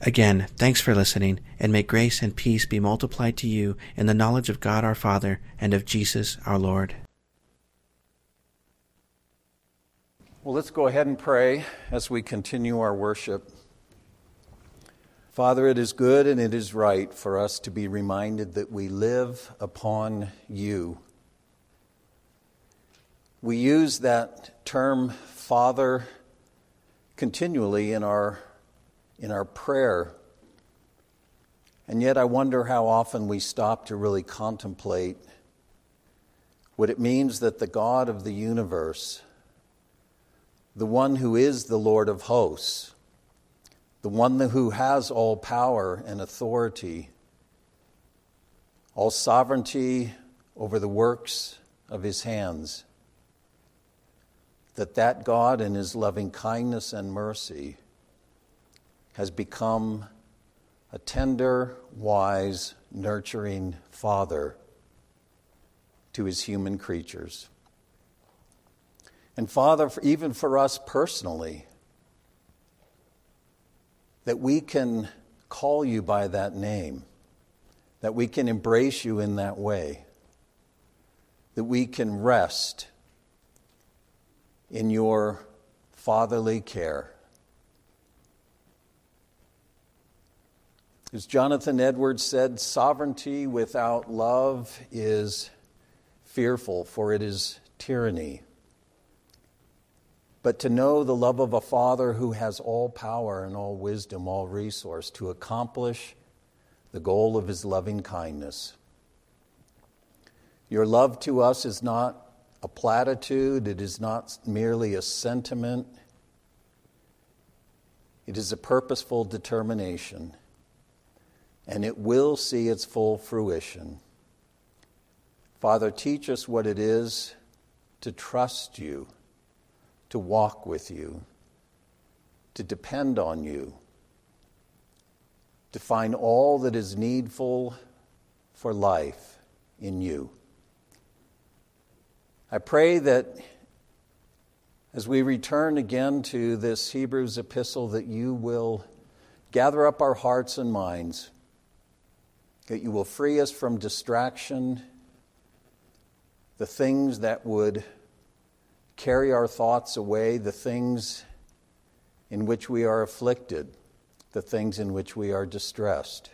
Again, thanks for listening, and may grace and peace be multiplied to you in the knowledge of God our Father and of Jesus our Lord. Well, let's go ahead and pray as we continue our worship. Father, it is good and it is right for us to be reminded that we live upon you. We use that term, Father, continually in our in our prayer. And yet, I wonder how often we stop to really contemplate what it means that the God of the universe, the one who is the Lord of hosts, the one who has all power and authority, all sovereignty over the works of his hands, that that God in his loving kindness and mercy has become a tender, wise, nurturing father to his human creatures. And Father, even for us personally, that we can call you by that name, that we can embrace you in that way, that we can rest in your fatherly care. As Jonathan Edwards said, sovereignty without love is fearful, for it is tyranny. But to know the love of a Father who has all power and all wisdom, all resource to accomplish the goal of his loving kindness. Your love to us is not a platitude, it is not merely a sentiment, it is a purposeful determination and it will see its full fruition. Father, teach us what it is to trust you, to walk with you, to depend on you, to find all that is needful for life in you. I pray that as we return again to this Hebrews epistle, that you will gather up our hearts and minds that you will free us from distraction, the things that would carry our thoughts away, the things in which we are afflicted, the things in which we are distressed.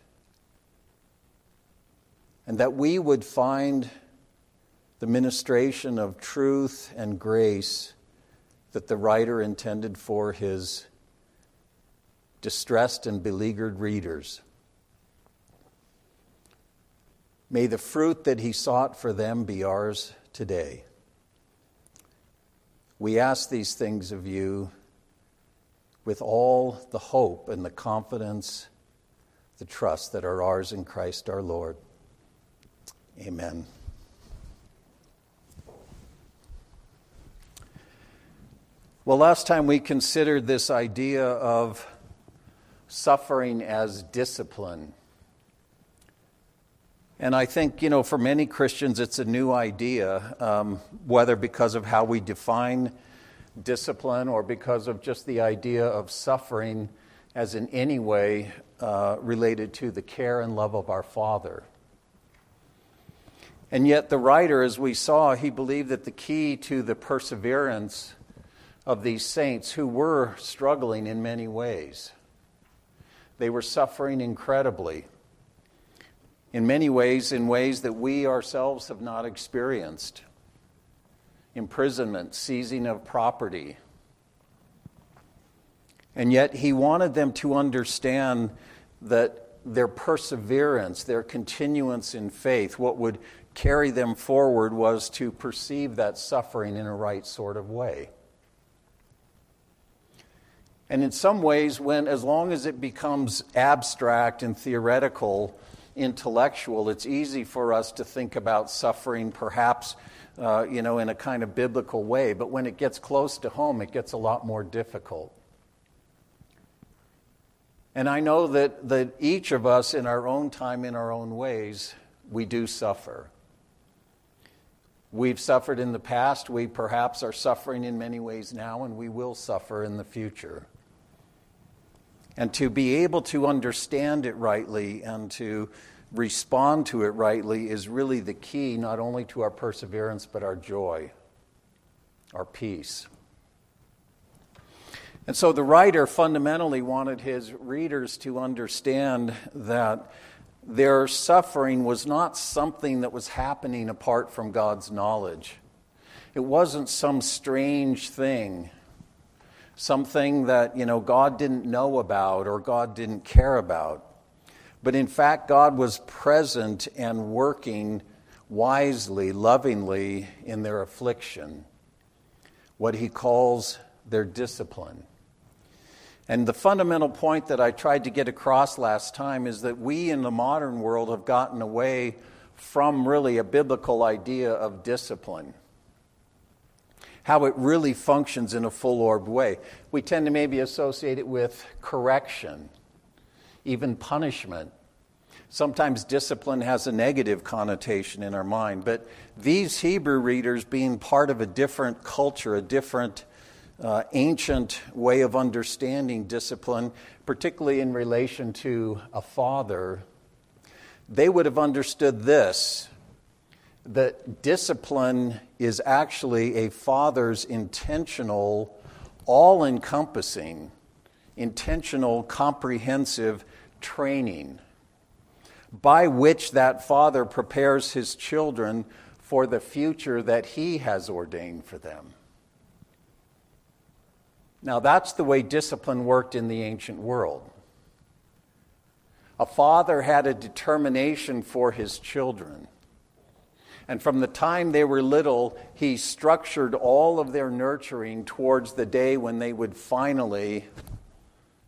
And that we would find the ministration of truth and grace that the writer intended for his distressed and beleaguered readers. May the fruit that he sought for them be ours today. We ask these things of you with all the hope and the confidence, the trust that are ours in Christ our Lord. Amen. Well, last time we considered this idea of suffering as discipline. And I think, you know, for many Christians, it's a new idea, um, whether because of how we define discipline or because of just the idea of suffering as in any way uh, related to the care and love of our Father. And yet, the writer, as we saw, he believed that the key to the perseverance of these saints who were struggling in many ways, they were suffering incredibly in many ways, in ways that we ourselves have not experienced imprisonment, seizing of property. And yet, he wanted them to understand that their perseverance, their continuance in faith, what would carry them forward was to perceive that suffering in a right sort of way. And in some ways, when as long as it becomes abstract and theoretical, intellectual, it's easy for us to think about suffering perhaps uh, you know, in a kind of biblical way. But when it gets close to home, it gets a lot more difficult. And I know that, that each of us, in our own time, in our own ways, we do suffer. We've suffered in the past. We perhaps are suffering in many ways now, and we will suffer in the future. And to be able to understand it rightly and to respond to it rightly is really the key not only to our perseverance, but our joy, our peace. And so the writer fundamentally wanted his readers to understand that their suffering was not something that was happening apart from God's knowledge. It wasn't some strange thing, something that, you know, God didn't know about or God didn't care about. But in fact, God was present and working wisely, lovingly in their affliction, what he calls their discipline. And the fundamental point that I tried to get across last time is that we in the modern world have gotten away from really a biblical idea of discipline, how it really functions in a full orbed way. We tend to maybe associate it with correction, even punishment. Sometimes discipline has a negative connotation in our mind, but these Hebrew readers, being part of a different culture, a different uh, ancient way of understanding discipline, particularly in relation to a father, they would have understood this that discipline is actually a father's intentional, all encompassing, intentional, comprehensive training by which that father prepares his children for the future that he has ordained for them. Now, that's the way discipline worked in the ancient world. A father had a determination for his children. And from the time they were little, he structured all of their nurturing towards the day when they would finally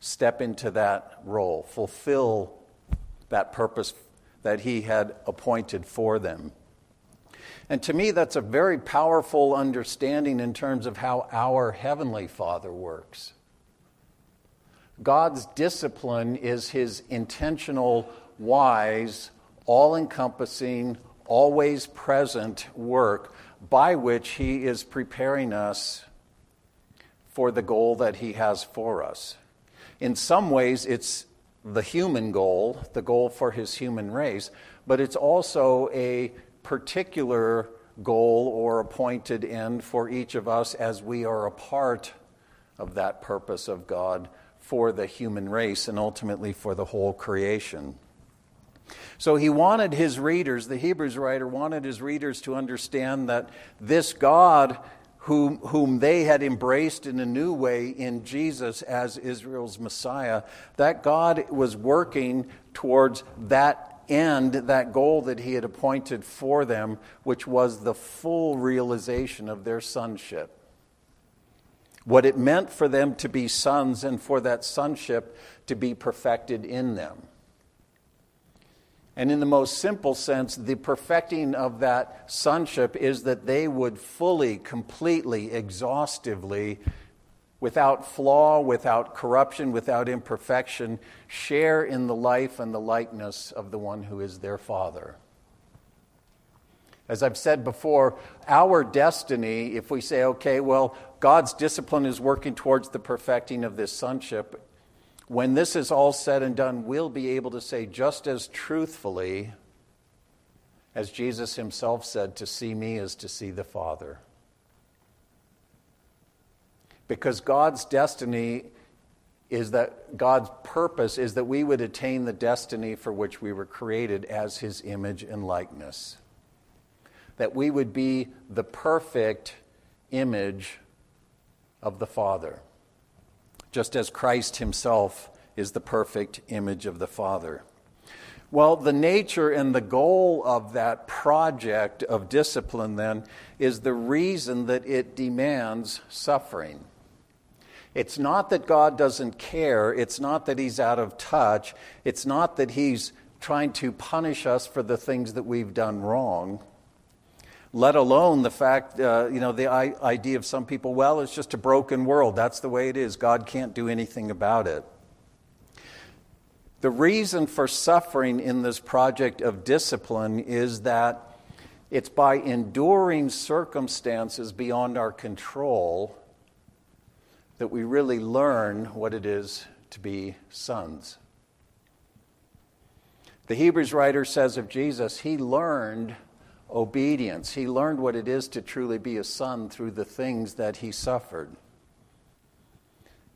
step into that role, fulfill that purpose that he had appointed for them. And to me, that's a very powerful understanding in terms of how our Heavenly Father works. God's discipline is his intentional, wise, all encompassing, always present work by which he is preparing us for the goal that he has for us. In some ways, it's the human goal, the goal for his human race, but it's also a particular goal or appointed end for each of us as we are a part of that purpose of God for the human race and ultimately for the whole creation. So he wanted his readers, the Hebrews writer wanted his readers to understand that this God whom, whom they had embraced in a new way in Jesus as Israel's Messiah, that God was working towards that end, that goal that He had appointed for them, which was the full realization of their sonship. What it meant for them to be sons and for that sonship to be perfected in them. And in the most simple sense, the perfecting of that sonship is that they would fully, completely, exhaustively without flaw, without corruption, without imperfection, share in the life and the likeness of the one who is their Father. As I've said before, our destiny, if we say, okay, well, God's discipline is working towards the perfecting of this sonship, when this is all said and done, we'll be able to say just as truthfully as Jesus himself said, to see me is to see the Father. Because God's destiny is that God's purpose is that we would attain the destiny for which we were created as His image and likeness. That we would be the perfect image of the Father, just as Christ Himself is the perfect image of the Father. Well, the nature and the goal of that project of discipline, then, is the reason that it demands suffering. It's not that God doesn't care. It's not that He's out of touch. It's not that He's trying to punish us for the things that we've done wrong. Let alone the fact, uh, you know, the idea of some people, well, it's just a broken world. That's the way it is. God can't do anything about it. The reason for suffering in this project of discipline is that it's by enduring circumstances beyond our control that we really learn what it is to be sons. The Hebrews writer says of Jesus, he learned obedience. He learned what it is to truly be a son through the things that he suffered.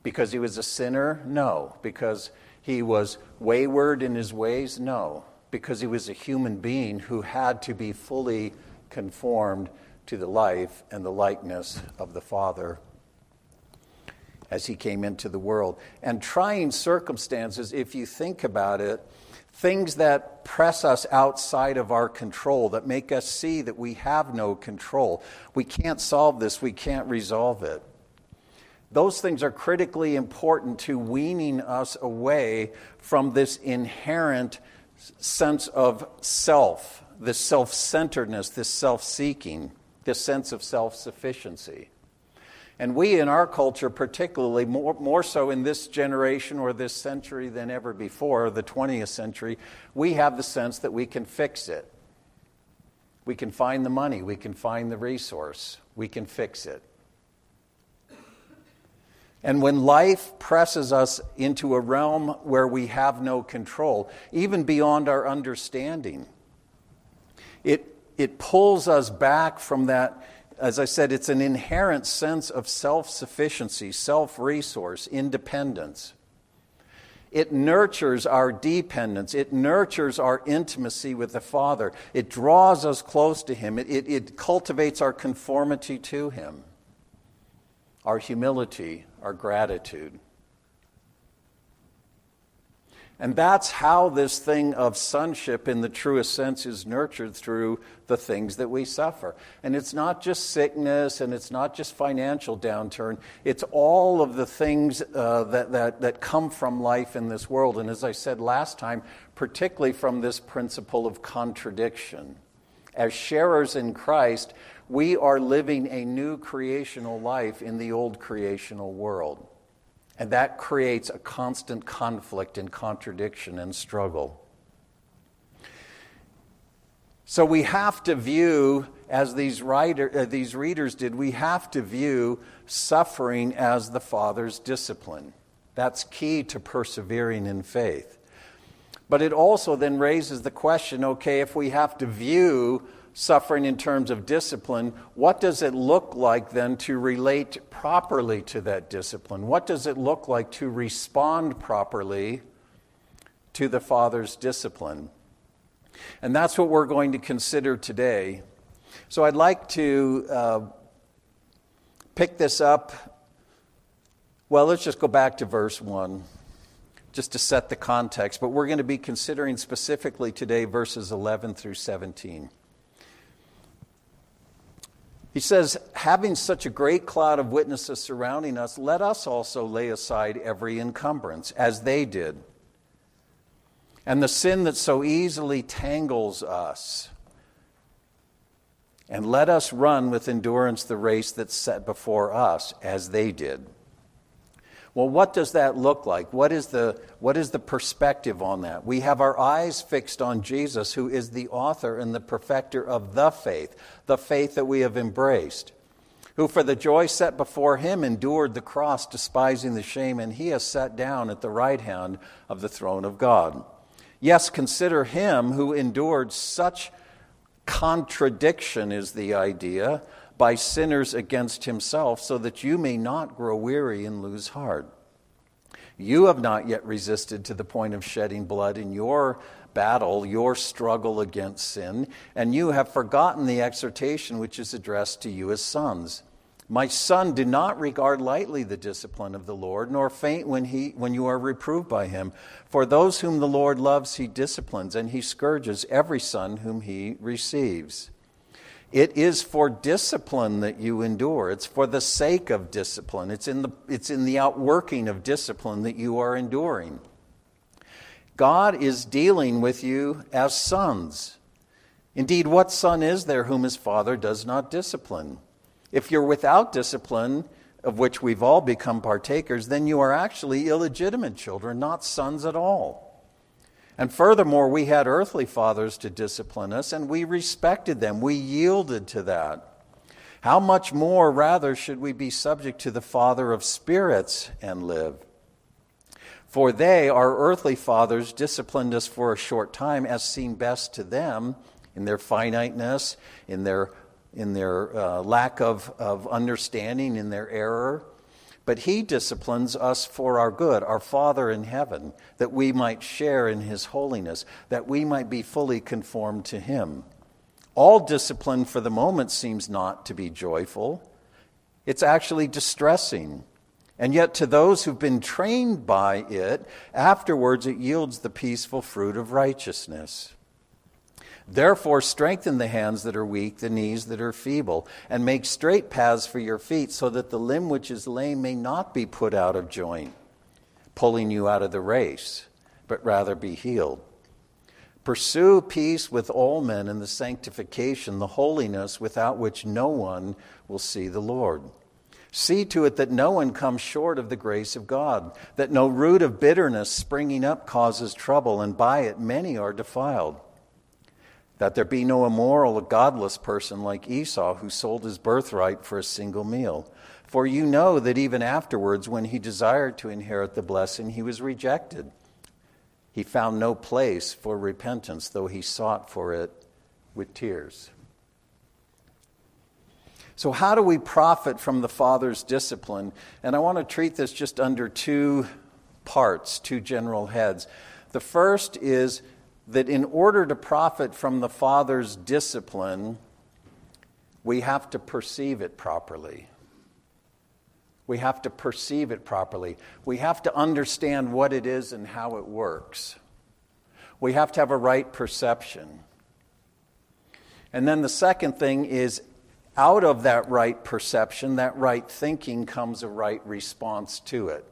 Because he was a sinner? No. Because he was wayward in his ways? No. Because he was a human being who had to be fully conformed to the life and the likeness of the Father as he came into the world. And trying circumstances, if you think about it, things that press us outside of our control, that make us see that we have no control. We can't solve this, we can't resolve it. Those things are critically important to weaning us away from this inherent sense of self, this self centeredness, this self seeking, this sense of self sufficiency. And we in our culture, particularly more, more so in this generation or this century than ever before, the 20th century, we have the sense that we can fix it. We can find the money, we can find the resource, we can fix it. And when life presses us into a realm where we have no control, even beyond our understanding, it, it pulls us back from that as I said, it's an inherent sense of self sufficiency, self resource, independence. It nurtures our dependence. It nurtures our intimacy with the Father. It draws us close to Him. It, it, it, cultivates our conformity to Him, our humility, our gratitude. And that's how this thing of sonship, in the truest sense, is nurtured through the things that we suffer. And it's not just sickness and it's not just financial downturn, it's all of the things uh, that, that, that come from life in this world. And as I said last time, particularly from this principle of contradiction. As sharers in Christ, we are living a new creational life in the old creational world. And that creates a constant conflict and contradiction and struggle. So we have to view, as these, writer, uh, these readers did, we have to view suffering as the Father's discipline. That's key to persevering in faith. But it also then raises the question okay, if we have to view suffering in terms of discipline, what does it look like then to relate properly to that discipline? What does it look like to respond properly to the Father's discipline? And that's what we're going to consider today. So I'd like to uh, pick this up. Well, let's just go back to verse 1 just to set the context, but we're going to be considering specifically today verses 11 through 17. He says, having such a great cloud of witnesses surrounding us, let us also lay aside every encumbrance, as they did, and the sin that so easily tangles us. And let us run with endurance the race that's set before us, as they did. Well, what does that look like? What is, the, what is the perspective on that? We have our eyes fixed on Jesus, who is the author and the perfecter of the faith, the faith that we have embraced, who for the joy set before him endured the cross, despising the shame, and he has sat down at the right hand of the throne of God. Yes, consider him who endured such contradiction, is the idea by sinners against himself, so that you may not grow weary and lose heart. You have not yet resisted to the point of shedding blood in your battle, your struggle against sin, and you have forgotten the exhortation which is addressed to you as sons. My son, do not regard lightly the discipline of the Lord, nor faint when, he, when you are reproved by him. For those whom the Lord loves, he disciplines, and he scourges every son whom he receives. It is for discipline that you endure. It's for the sake of discipline. It's in the, it's in the outworking of discipline that you are enduring. God is dealing with you as sons. Indeed, what son is there whom his father does not discipline? If you're without discipline, of which we've all become partakers, then you are actually illegitimate children, not sons at all. And furthermore, we had earthly fathers to discipline us, and we respected them. We yielded to that. How much more, rather, should we be subject to the Father of spirits and live? For they, our earthly fathers, disciplined us for a short time as seemed best to them in their finiteness, in their, in their uh, lack of, of understanding, in their error. But he disciplines us for our good, our Father in heaven, that we might share in his holiness, that we might be fully conformed to him. All discipline for the moment seems not to be joyful, it's actually distressing. And yet, to those who've been trained by it, afterwards it yields the peaceful fruit of righteousness. Therefore, strengthen the hands that are weak, the knees that are feeble, and make straight paths for your feet, so that the limb which is lame may not be put out of joint, pulling you out of the race, but rather be healed. Pursue peace with all men and the sanctification, the holiness without which no one will see the Lord. See to it that no one comes short of the grace of God, that no root of bitterness springing up causes trouble, and by it many are defiled that there be no immoral or godless person like Esau who sold his birthright for a single meal. For you know that even afterwards, when he desired to inherit the blessing, he was rejected. He found no place for repentance, though he sought for it with tears. So, how do we profit from the Father's discipline? And I want to treat this just under two parts, two general heads. The first is that in order to profit from the Father's discipline, we have to perceive it properly. We have to perceive it properly. We have to understand what it is and how it works. We have to have a right perception. And then the second thing is out of that right perception, that right thinking, comes a right response to it.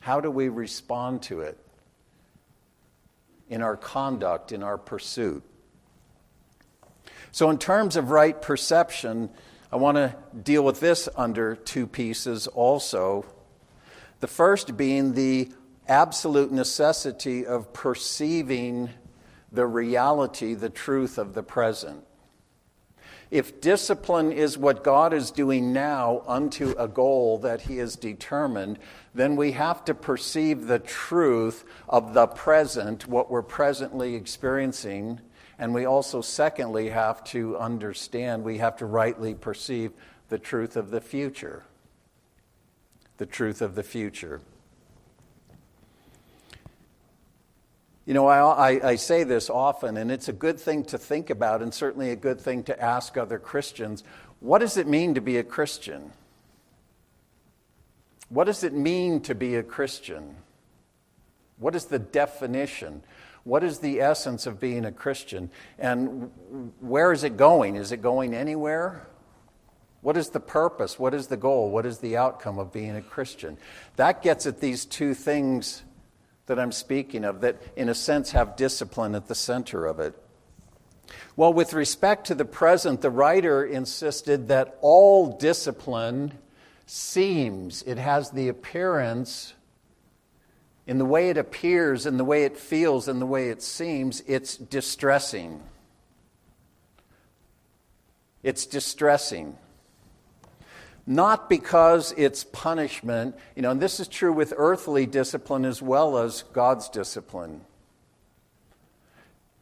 How do we respond to it? In our conduct, in our pursuit. So, in terms of right perception, I want to deal with this under two pieces also. The first being the absolute necessity of perceiving the reality, the truth of the present. If discipline is what God is doing now unto a goal that He has determined, then we have to perceive the truth of the present, what we're presently experiencing. And we also, secondly, have to understand, we have to rightly perceive the truth of the future. The truth of the future. You know, I, I, I, say this often, and it's a good thing to think about, and certainly a good thing to ask other Christians. What does it mean to be a Christian? What does it mean to be a Christian? What is the definition? What is the essence of being a Christian? And where is it going? Is it going anywhere? What is the purpose? What is the goal? What is the outcome of being a Christian? That gets at these two things that I'm speaking of that, in a sense, have discipline at the center of it. Well, with respect to the present, the writer insisted that all discipline seems, it has the appearance, in the way it appears, in the way it feels, in the way it seems, it's distressing. It's distressing not because it's punishment. You know, and this is true with earthly discipline as well as God's discipline.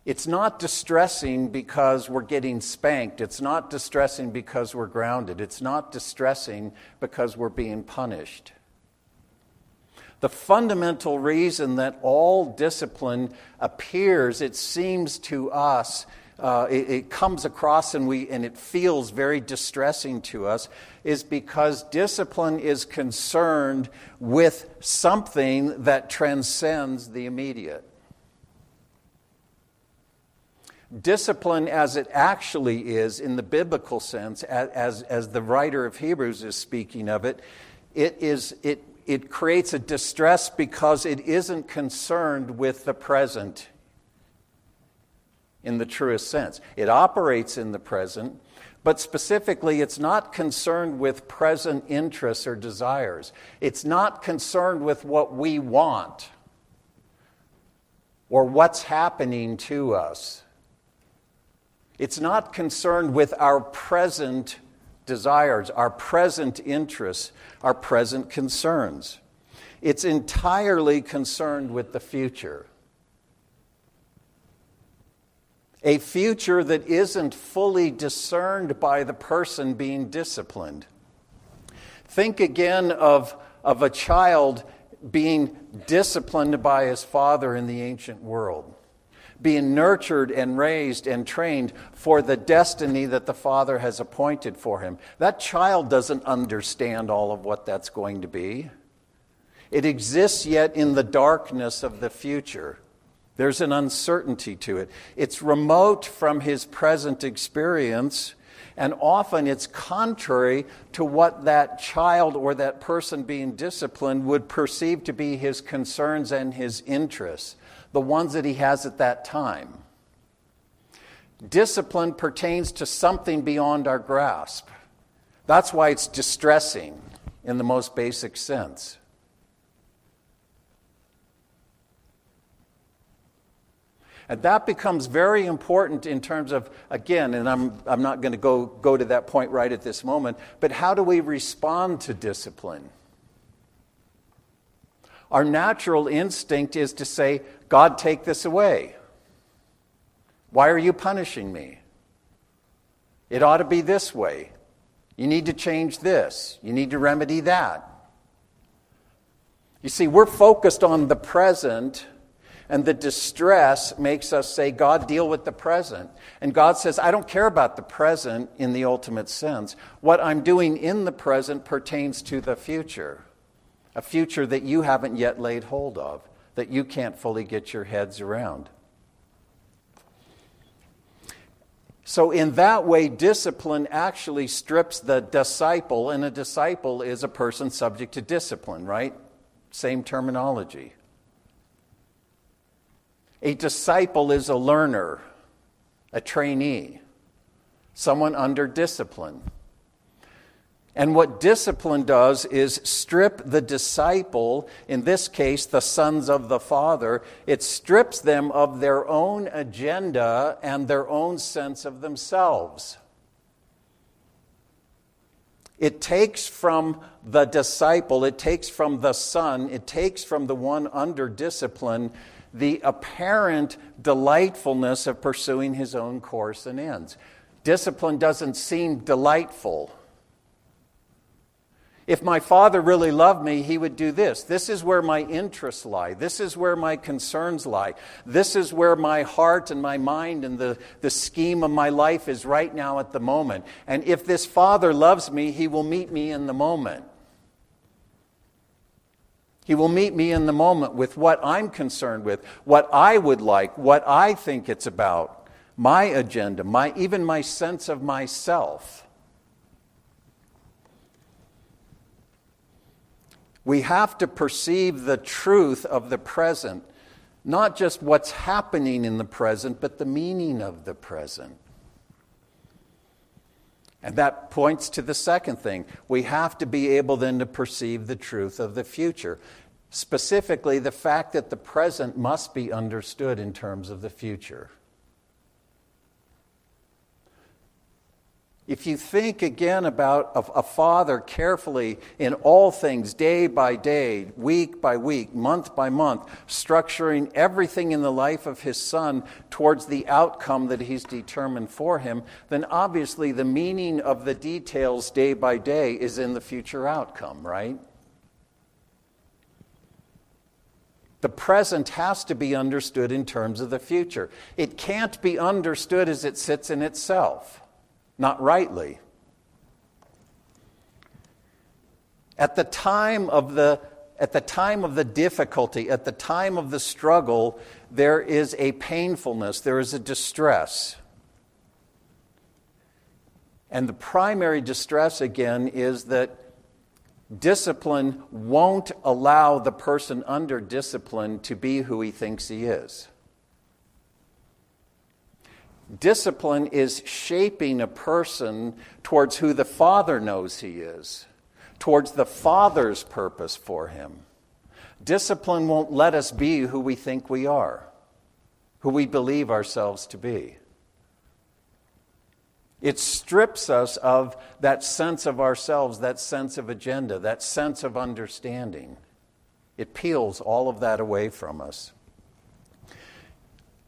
It's not distressing because we're getting spanked. It's not distressing because we're grounded. It's not distressing because we're being punished. The fundamental reason that all discipline appears, it seems to us, uh, it, it comes across and, we, and it feels very distressing to us is because discipline is concerned with something that transcends the immediate. Discipline, as it actually is in the biblical sense, as, as the writer of Hebrews is speaking of it, it, is, it, it creates a distress because it isn't concerned with the present in the truest sense. It operates in the present, but specifically, it's not concerned with present interests or desires. It's not concerned with what we want or what's happening to us. It's not concerned with our present desires, our present interests, our present concerns. It's entirely concerned with the future. A future that isn't fully discerned by the person being disciplined. Think again of, of a child being disciplined by his father in the ancient world being nurtured and raised and trained for the destiny that the Father has appointed for him. That child doesn't understand all of what that's going to be. It exists yet in the darkness of the future. There's an uncertainty to it. It's remote from his present experience, and often it's contrary to what that child or that person being disciplined would perceive to be his concerns and his interests the ones that he has at that time. Discipline pertains to something beyond our grasp. That's why it's distressing in the most basic sense. And that becomes very important in terms of, again, and I'm, I'm not going to go, go to that point right at this moment, but how do we respond to discipline? Our natural instinct is to say, God, take this away. Why are you punishing me? It ought to be this way. You need to change this. You need to remedy that. You see, we're focused on the present, and the distress makes us say, God, deal with the present. And God says, I don't care about the present in the ultimate sense. What I'm doing in the present pertains to the future, a future that you haven't yet laid hold of that you can't fully get your heads around. So, in that way, discipline actually strips the disciple, and a disciple is a person subject to discipline, right? Same terminology. A disciple is a learner, a trainee, someone under discipline. And what discipline does is strip the disciple, in this case, the sons of the Father, it strips them of their own agenda and their own sense of themselves. It takes from the disciple, it takes from the son, it takes from the one under discipline the apparent delightfulness of pursuing his own course and ends. Discipline doesn't seem delightful. If my father really loved me, he would do this. This is where my interests lie. This is where my concerns lie. This is where my heart and my mind and the, the scheme of my life is right now at the moment. And if this father loves me, he will meet me in the moment. He will meet me in the moment with what I'm concerned with, what I would like, what I think it's about, my agenda, my, even my sense of myself. We have to perceive the truth of the present, not just what's happening in the present, but the meaning of the present. And that points to the second thing. We have to be able then to perceive the truth of the future. Specifically, the fact that the present must be understood in terms of the future. If you think again about a, father carefully in all things, day by day, week by week, month by month, structuring everything in the life of his son towards the outcome that he's determined for him, then obviously the meaning of the details day by day is in the future outcome, right? The present has to be understood in terms of the future. It can't be understood as it sits in itself not rightly. At the time of the at the time of the difficulty, at the time of the struggle, there is a painfulness, there is a distress. And the primary distress, again, is that discipline won't allow the person under discipline to be who he thinks he is. Discipline is shaping a person towards who the Father knows he is, towards the Father's purpose for him. Discipline won't let us be who we think we are, who we believe ourselves to be. It strips us of that sense of ourselves, that sense of agenda, that sense of understanding. It peels all of that away from us.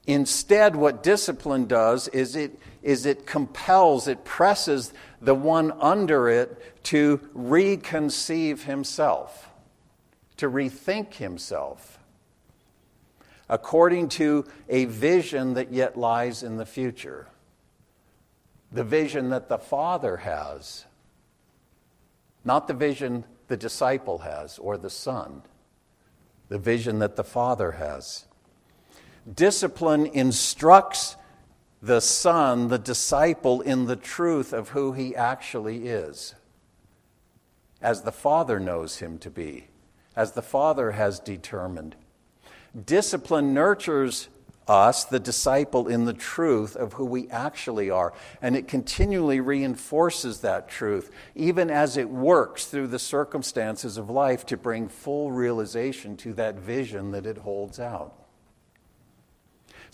Instead, what discipline does is it, is it compels, it presses the one under it to reconceive himself, to rethink himself, according to a vision that yet lies in the future. The vision that the Father has, not the vision the disciple has or the Son, the vision that the Father has. Discipline instructs the son, the disciple, in the truth of who he actually is, as the Father knows him to be, as the Father has determined. Discipline nurtures us, the disciple, in the truth of who we actually are. And it continually reinforces that truth, even as it works through the circumstances of life to bring full realization to that vision that it holds out.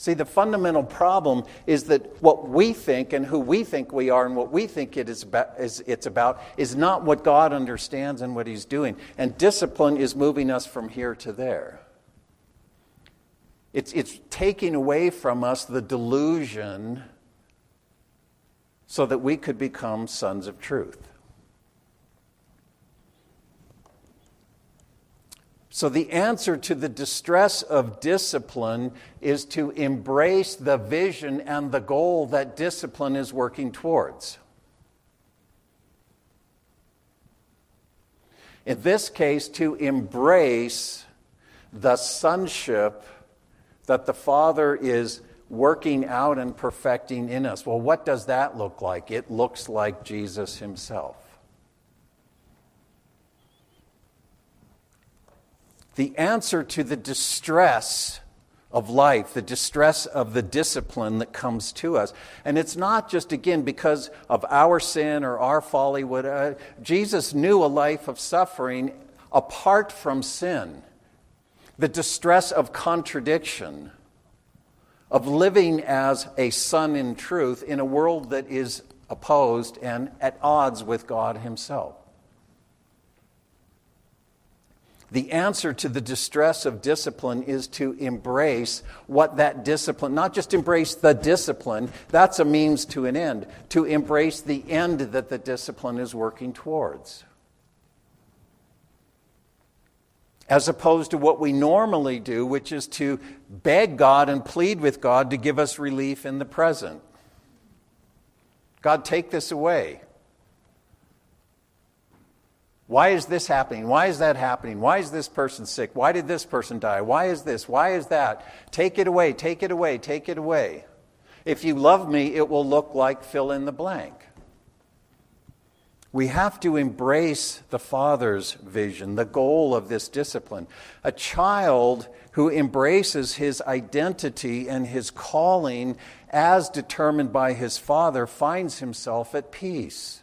See, the fundamental problem is that what we think and who we think we are and what we think it is about, is, it's about is not what God understands and what He's doing. And discipline is moving us from here to there. It's, it's taking away from us the delusion so that we could become sons of truth. So, the answer to the distress of discipline is to embrace the vision and the goal that discipline is working towards. In this case, to embrace the sonship that the Father is working out and perfecting in us. Well, what does that look like? It looks like Jesus Himself. The answer to the distress of life, the distress of the discipline that comes to us. And it's not just, again, because of our sin or our folly. Uh, Jesus knew a life of suffering apart from sin, the distress of contradiction, of living as a son in truth in a world that is opposed and at odds with God Himself. The answer to the distress of discipline is to embrace what that discipline, not just embrace the discipline, that's a means to an end, to embrace the end that the discipline is working towards. As opposed to what we normally do, which is to beg God and plead with God to give us relief in the present. God, take this away. Why is this happening? Why is that happening? Why is this person sick? Why did this person die? Why is this? Why is that? Take it away, take it away, take it away. If you love me, it will look like fill in the blank. We have to embrace the Father's vision, the goal of this discipline. A child who embraces his identity and his calling as determined by his Father finds himself at peace.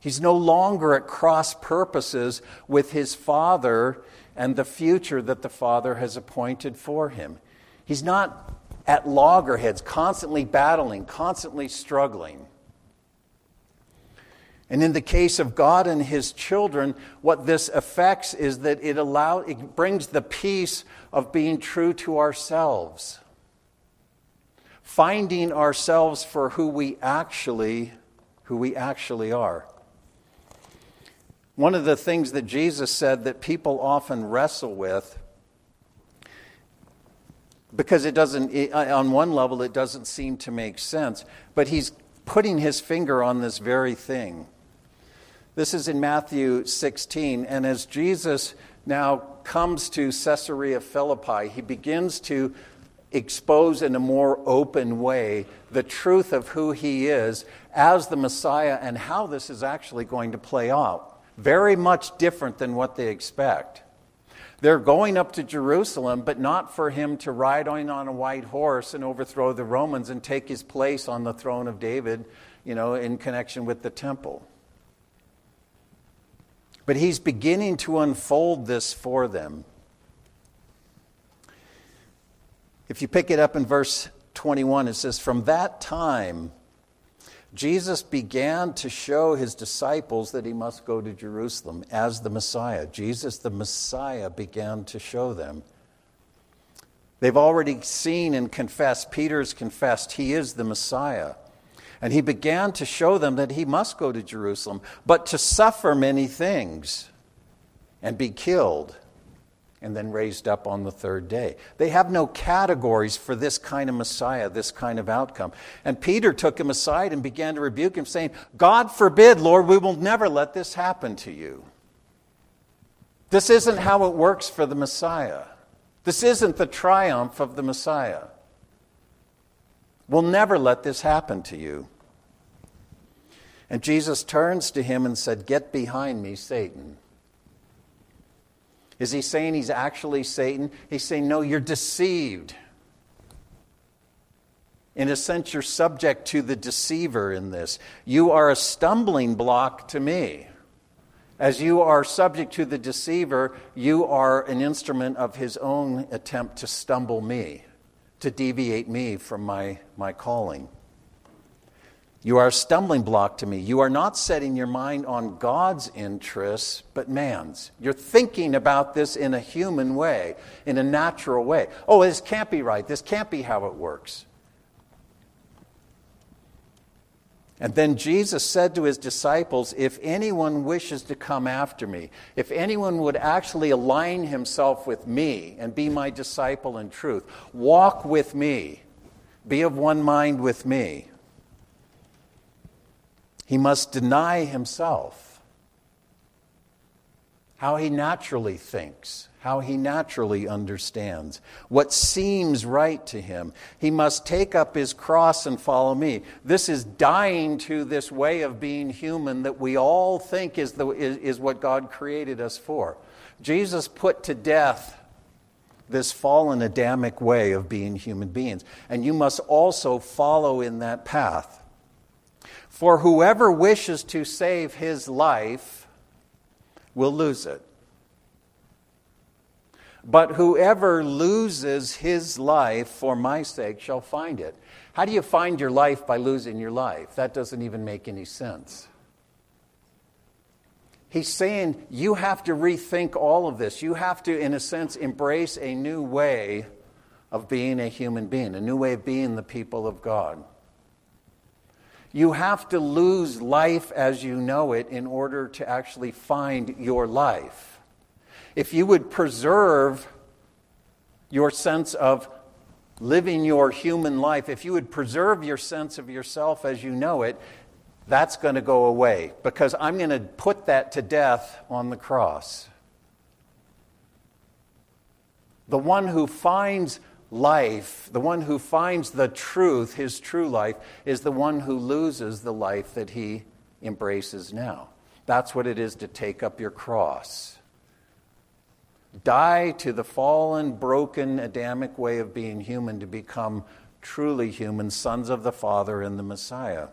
He's no longer at cross purposes with his Father and the future that the Father has appointed for him. He's not at loggerheads, constantly battling, constantly struggling. And in the case of God and his children, what this affects is that it allow, it brings the peace of being true to ourselves. Finding ourselves for who we actually who we actually are. One of the things that Jesus said that people often wrestle with, because it doesn't, it, uh, on one level, it doesn't seem to make sense, but he's putting his finger on this very thing. This is in Matthew 16, and as Jesus now comes to Caesarea Philippi, he begins to expose in a more open way the truth of who he is as the Messiah and how this is actually going to play out. Very much different than what they expect. They're going up to Jerusalem, but not for him to ride on, on a white horse and overthrow the Romans and take his place on the throne of David, you know, in connection with the temple. But he's beginning to unfold this for them. If you pick it up in verse 21, it says, From that time, Jesus began to show his disciples that he must go to Jerusalem as the Messiah. Jesus, the Messiah, began to show them. They've already seen and confessed, Peter's confessed, he is the Messiah. And he began to show them that he must go to Jerusalem, but to suffer many things and be killed and then raised up on the third day. They have no categories for this kind of Messiah, this kind of outcome. And Peter took him aside and began to rebuke him, saying, God forbid, Lord, we will never let this happen to you. This isn't how it works for the Messiah. This isn't the triumph of the Messiah. We'll never let this happen to you. And Jesus turns to him and said, Get behind me, Satan. Is he saying he's actually Satan? He's saying, no, you're deceived. In a sense, you're subject to the deceiver in this. You are a stumbling block to me. As you are subject to the deceiver, you are an instrument of his own attempt to stumble me, to deviate me from my, my calling. You are a stumbling block to me. You are not setting your mind on God's interests, but man's. You're thinking about this in a human way, in a natural way. Oh, this can't be right. This can't be how it works. And then Jesus said to his disciples, If anyone wishes to come after me, if anyone would actually align himself with me and be my disciple in truth, walk with me, be of one mind with me he must deny himself, how he naturally thinks, how he naturally understands, what seems right to him. He must take up his cross and follow me. This is dying to this way of being human that we all think is, the, is, is what God created us for. Jesus put to death this fallen Adamic way of being human beings, and you must also follow in that path. For whoever wishes to save his life will lose it. But whoever loses his life for my sake shall find it. How do you find your life by losing your life? That doesn't even make any sense. He's saying you have to rethink all of this. You have to, in a sense, embrace a new way of being a human being, a new way of being the people of God. You have to lose life as you know it in order to actually find your life. If you would preserve your sense of living your human life, if you would preserve your sense of yourself as you know it, that's going to go away because I'm going to put that to death on the cross. The one who finds life, the one who finds the truth, his true life, is the one who loses the life that he embraces now. That's what it is to take up your cross. Die to the fallen, broken, Adamic way of being human to become truly human, sons of the Father and the Messiah.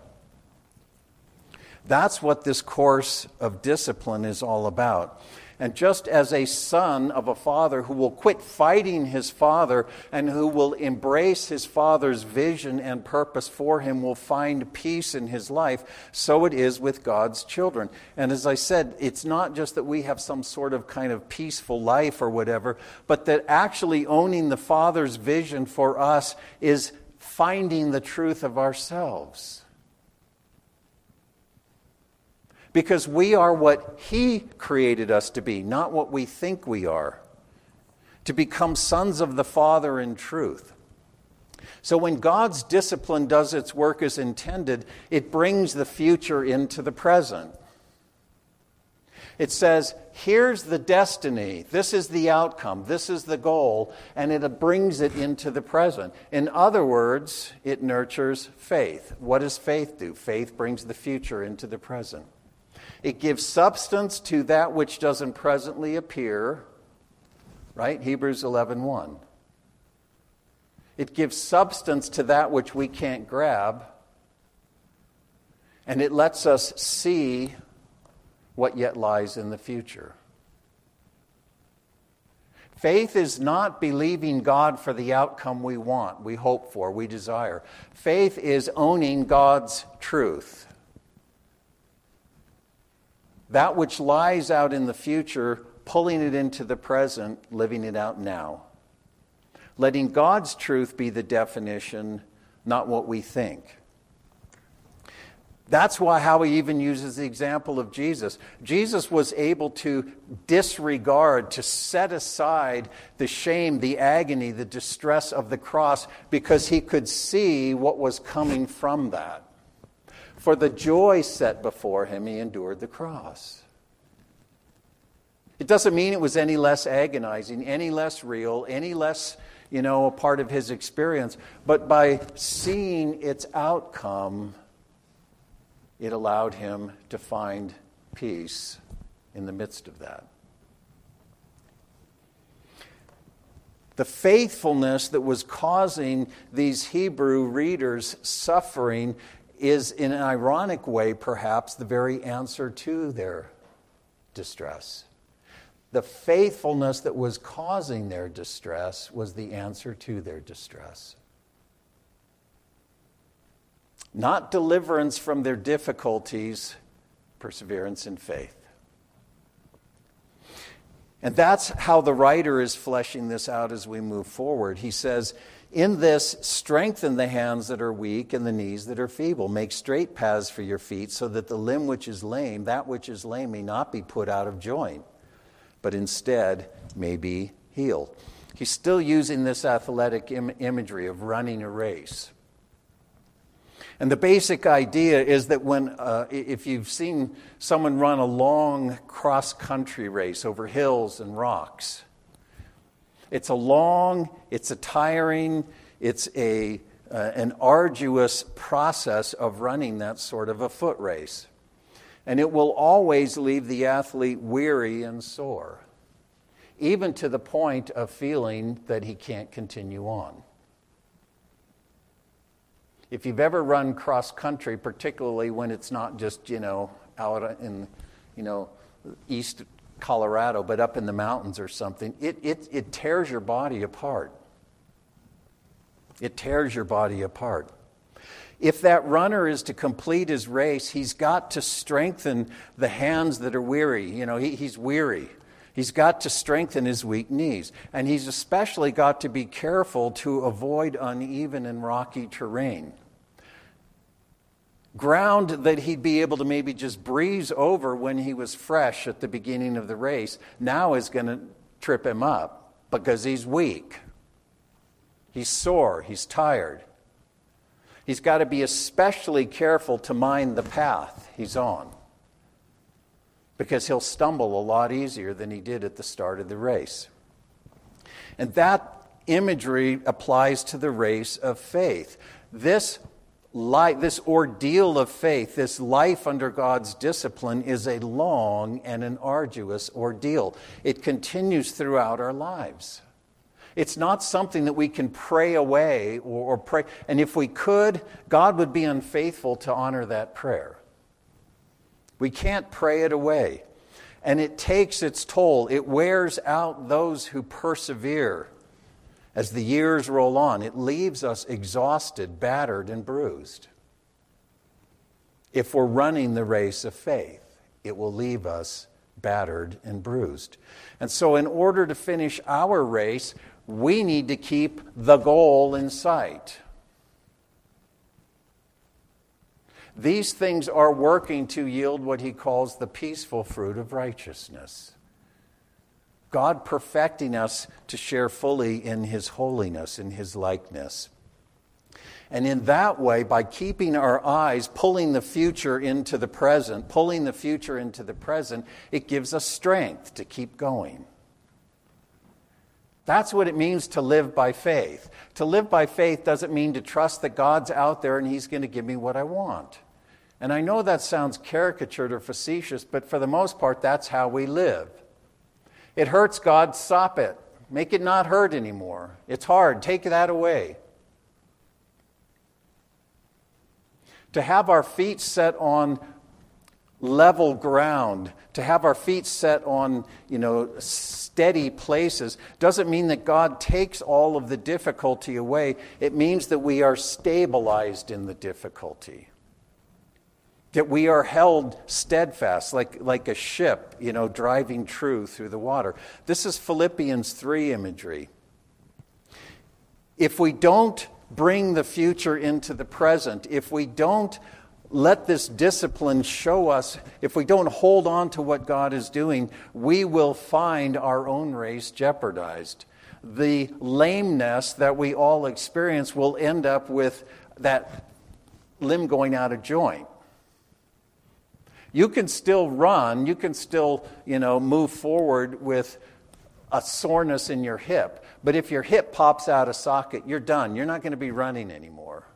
That's what this course of discipline is all about. And just as a son of a father who will quit fighting his father and who will embrace his father's vision and purpose for him will find peace in his life, so it is with God's children. And as I said, it's not just that we have some sort of kind of peaceful life or whatever, but that actually owning the father's vision for us is finding the truth of ourselves because we are what He created us to be, not what we think we are. To become sons of the Father in truth. So when God's discipline does its work as intended, it brings the future into the present. It says, here's the destiny, this is the outcome, this is the goal, and it brings it into the present. In other words, it nurtures faith. What does faith do? Faith brings the future into the present. It gives substance to that which doesn't presently appear, right? Hebrews 11:1. 1. It gives substance to that which we can't grab, and it lets us see what yet lies in the future. Faith is not believing God for the outcome we want, we hope for, we desire. Faith is owning God's truth. That which lies out in the future, pulling it into the present, living it out now. Letting God's truth be the definition, not what we think. That's why how he even uses the example of Jesus. Jesus was able to disregard, to set aside the shame, the agony, the distress of the cross because he could see what was coming from that. For the joy set before him, he endured the cross. It doesn't mean it was any less agonizing, any less real, any less, you know, a part of his experience, but by seeing its outcome, it allowed him to find peace in the midst of that. The faithfulness that was causing these Hebrew readers suffering is, in an ironic way, perhaps, the very answer to their distress. The faithfulness that was causing their distress was the answer to their distress not deliverance from their difficulties, perseverance in faith. And that's how the writer is fleshing this out as we move forward. He says, In this, strengthen the hands that are weak and the knees that are feeble. Make straight paths for your feet, so that the limb which is lame, that which is lame, may not be put out of joint, but instead may be healed. He's still using this athletic Im- imagery of running a race. And the basic idea is that when, uh, if you've seen someone run a long cross country race over hills and rocks, it's a long, it's a tiring, it's a, uh, an arduous process of running that sort of a foot race. And it will always leave the athlete weary and sore, even to the point of feeling that he can't continue on. If you've ever run cross country, particularly when it's not just, you know, out in, you know, east Colorado, but up in the mountains or something, it, it, it tears your body apart. It tears your body apart. If that runner is to complete his race, he's got to strengthen the hands that are weary. You know, he, he's weary. He's got to strengthen his weak knees. And he's especially got to be careful to avoid uneven and rocky terrain. Ground that he'd be able to maybe just breeze over when he was fresh at the beginning of the race now is going to trip him up because he's weak. He's sore. He's tired. He's got to be especially careful to mind the path he's on because he'll stumble a lot easier than he did at the start of the race. And that imagery applies to the race of faith. This life, this ordeal of faith, this life under God's discipline, is a long and an arduous ordeal. It continues throughout our lives. It's not something that we can pray away or, or pray. And if we could, God would be unfaithful to honor that prayer. We can't pray it away. And it takes its toll. It wears out those who persevere. As the years roll on, it leaves us exhausted, battered, and bruised. If we're running the race of faith, it will leave us battered and bruised. And so, in order to finish our race, we need to keep the goal in sight. These things are working to yield what he calls the peaceful fruit of righteousness. God perfecting us to share fully in his holiness, in his likeness. And in that way, by keeping our eyes, pulling the future into the present, pulling the future into the present, it gives us strength to keep going. That's what it means to live by faith. To live by faith doesn't mean to trust that God's out there and He's going to give me what I want. And I know that sounds caricatured or facetious, but for the most part, that's how we live. It hurts God, stop it. Make it not hurt anymore. It's hard, take that away. To have our feet set on level ground, to have our feet set on, you know, steady places, doesn't mean that God takes all of the difficulty away. It means that we are stabilized in the difficulty. That we are held steadfast, like, like a ship, you know, driving true through the water. This is Philippians 3 imagery. If we don't bring the future into the present, if we don't let this discipline show us if we don't hold on to what God is doing, we will find our own race jeopardized. The lameness that we all experience will end up with that limb going out of joint. You can still run, you can still, you know, move forward with a soreness in your hip, but if your hip pops out of socket, you're done. You're not going to be running anymore.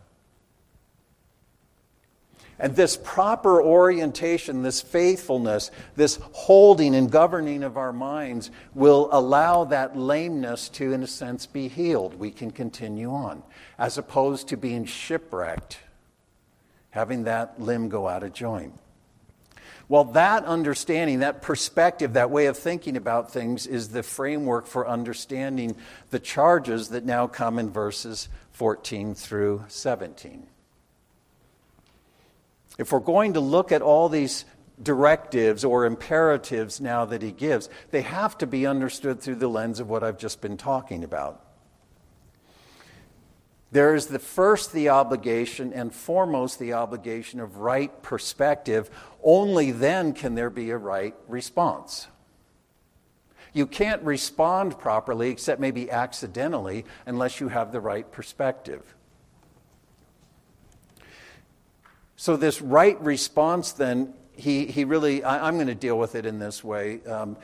And this proper orientation, this faithfulness, this holding and governing of our minds will allow that lameness to, in a sense, be healed. We can continue on, as opposed to being shipwrecked, having that limb go out of joint. Well, that understanding, that perspective, that way of thinking about things is the framework for understanding the charges that now come in verses 14 through 17. If we're going to look at all these directives or imperatives now that he gives, they have to be understood through the lens of what I've just been talking about. There is the first the obligation and foremost the obligation of right perspective. Only then can there be a right response. You can't respond properly, except maybe accidentally, unless you have the right perspective. So, this right response, then, he, he really, I, am going to deal with it in this way. Um,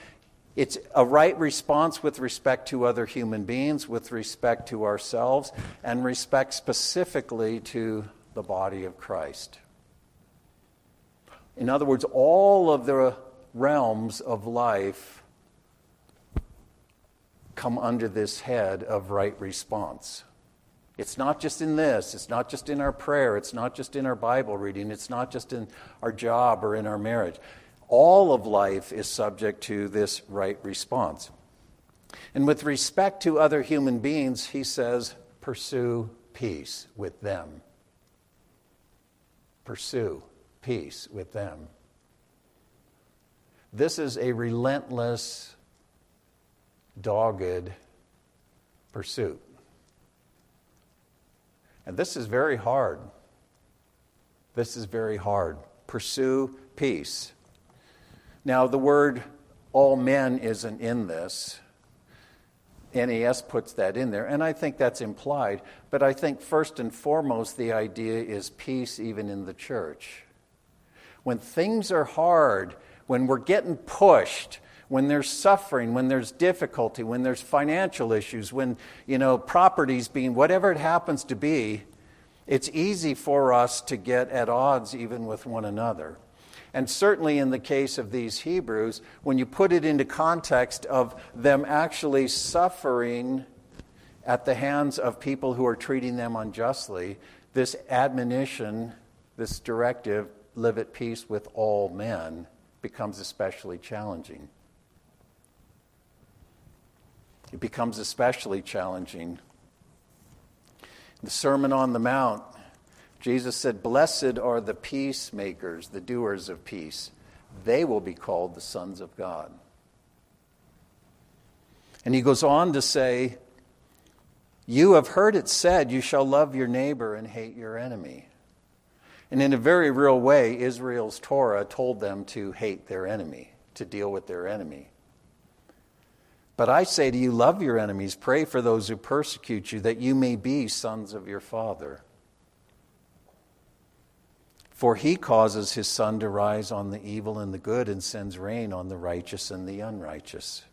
it's a right response with respect to other human beings, with respect to ourselves, and respect specifically to the body of Christ. In other words, all of the realms of life come under this head of right response. It's not just in this, it's not just in our prayer, it's not just in our Bible reading, it's not just in our job or in our marriage. All of life is subject to this right response. And with respect to other human beings, he says, pursue peace with them. Pursue peace with them. This is a relentless, dogged pursuit. And this is very hard. This is very hard. Pursue peace. Now, the word all men isn't in this. NAS puts that in there, and I think that's implied. But I think first and foremost, the idea is peace even in the church. When things are hard, when we're getting pushed, when there's suffering, when there's difficulty, when there's financial issues, when, you know, properties being whatever it happens to be, it's easy for us to get at odds even with one another. And certainly in the case of these Hebrews, when you put it into context of them actually suffering at the hands of people who are treating them unjustly, this admonition, this directive, live at peace with all men, becomes especially challenging. It becomes especially challenging. The Sermon on the Mount, Jesus said, Blessed are the peacemakers, the doers of peace. They will be called the sons of God. And he goes on to say, You have heard it said, You shall love your neighbor and hate your enemy. And in a very real way, Israel's Torah told them to hate their enemy, to deal with their enemy. But I say to you, love your enemies, pray for those who persecute you, that you may be sons of your Father. For he causes his sun to rise on the evil and the good and sends rain on the righteous and the unrighteous.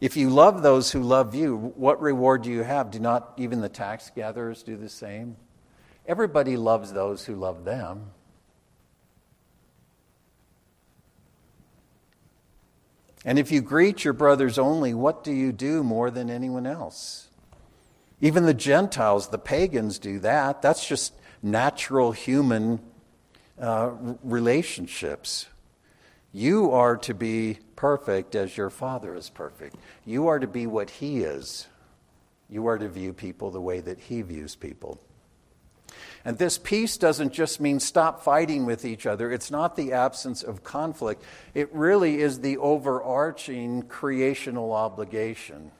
If you love those who love you, what reward do you have? Do not even the tax gatherers do the same? Everybody loves those who love them. And if you greet your brothers only, what do you do more than anyone else? Even the Gentiles, the pagans, do that. That's just natural human uh, relationships. You are to be perfect as your Father is perfect. You are to be what He is. You are to view people the way that He views people. And this peace doesn't just mean stop fighting with each other. It's not the absence of conflict. It really is the overarching creational obligation.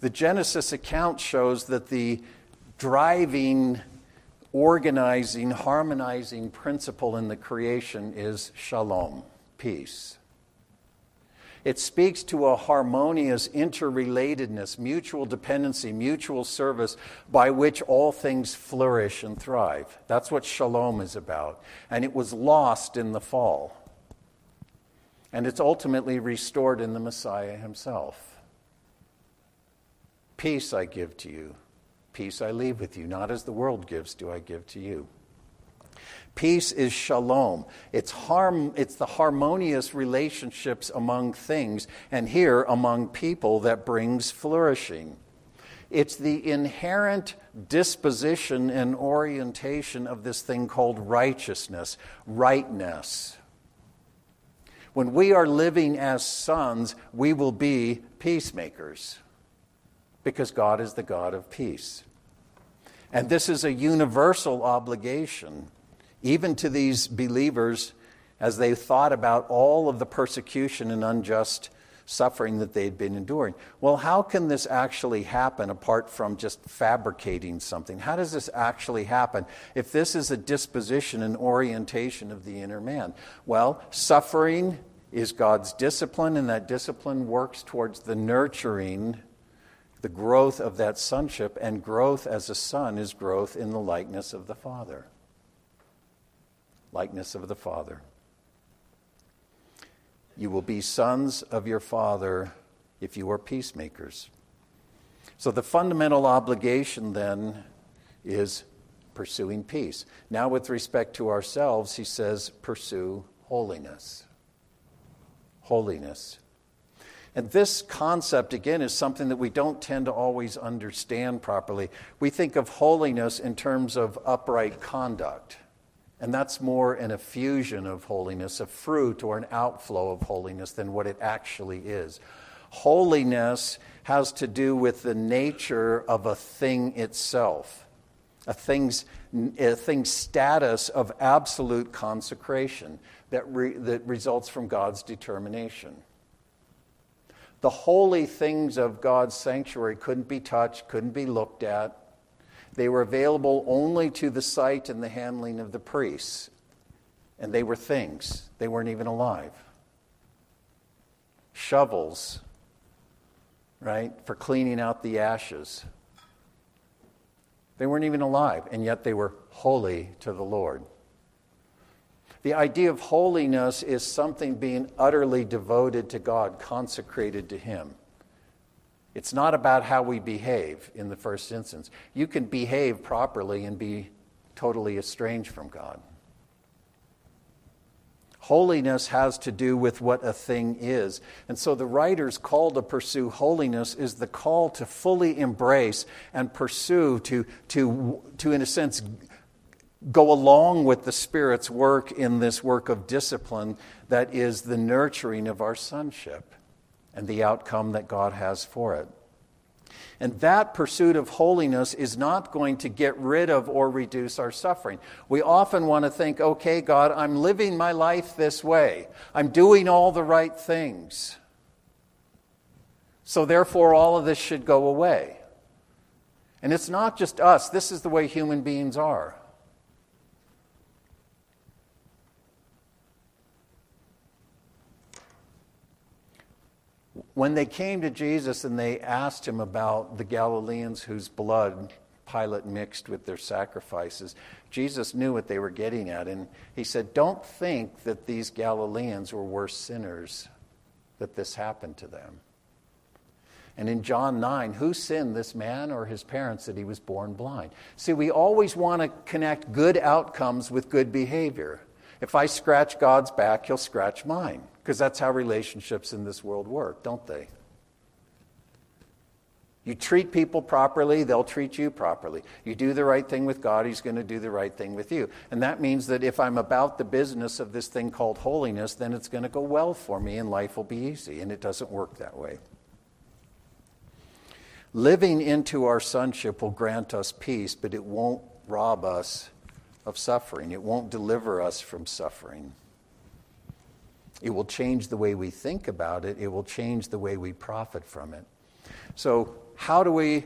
The Genesis account shows that the driving, organizing, harmonizing principle in the creation is shalom, peace. It speaks to a harmonious interrelatedness, mutual dependency, mutual service by which all things flourish and thrive. That's what shalom is about. And it was lost in the fall. And it's ultimately restored in the Messiah himself. Peace I give to you, Peace I leave with you, not as the world gives, do I give to you. Peace is shalom. It's, harm, it's the harmonious relationships among things, and here among people, that brings flourishing. It's the inherent disposition and orientation of this thing called righteousness, rightness. When we are living as sons, we will be peacemakers because God is the God of peace. And this is a universal obligation, even to these believers as they thought about all of the persecution and unjust suffering that they'd been enduring. Well, how can this actually happen apart from just fabricating something? How does this actually happen if this is a disposition and orientation of the inner man? Well, suffering is God's discipline, and that discipline works towards the nurturing the growth of that sonship, and growth as a son is growth in the likeness of the Father. Likeness of the Father. You will be sons of your Father if you are peacemakers. So, the fundamental obligation then is pursuing peace. Now, with respect to ourselves, he says, pursue holiness. Holiness. And this concept, again, is something that we don't tend to always understand properly. We think of holiness in terms of upright conduct. And that's more an effusion of holiness, a fruit or an outflow of holiness than what it actually is. Holiness has to do with the nature of a thing itself, a thing's, a thing's status of absolute consecration that, re, that results from God's determination. The holy things of God's sanctuary couldn't be touched, couldn't be looked at. They were available only to the sight and the handling of the priests. And they were things, they weren't even alive. Shovels, right, for cleaning out the ashes. They weren't even alive, and yet they were holy to the Lord. The idea of holiness is something being utterly devoted to God, consecrated to Him. It's not about how we behave in the first instance. You can behave properly and be totally estranged from God. Holiness has to do with what a thing is. And so the writer's call to pursue holiness is the call to fully embrace and pursue, to, to, to in a sense, go along with the Spirit's work in this work of discipline that is the nurturing of our sonship and the outcome that God has for it. And that pursuit of holiness is not going to get rid of or reduce our suffering. We often want to think, okay, God, I'm living my life this way. I'm doing all the right things. So therefore, all of this should go away. And it's not just us, this is the way human beings are. When they came to Jesus and they asked him about the Galileans whose blood Pilate mixed with their sacrifices. Jesus knew what they were getting at, and he said, Don't think that these Galileans were worse sinners that this happened to them. And in John 9, who sinned, this man or his parents, that he was born blind? See, we always want to connect good outcomes with good behavior. If I scratch God's back, he'll scratch mine, because that's how relationships in this world work, don't they? You treat people properly, they'll treat you properly. You do the right thing with God, He's going to do the right thing with you. And that means that if I'm about the business of this thing called holiness, then it's going to go well for me and life will be easy. And it doesn't work that way. Living into our sonship will grant us peace, but it won't rob us of suffering. It won't deliver us from suffering. It will change the way we think about it, it will change the way we profit from it. So, how do we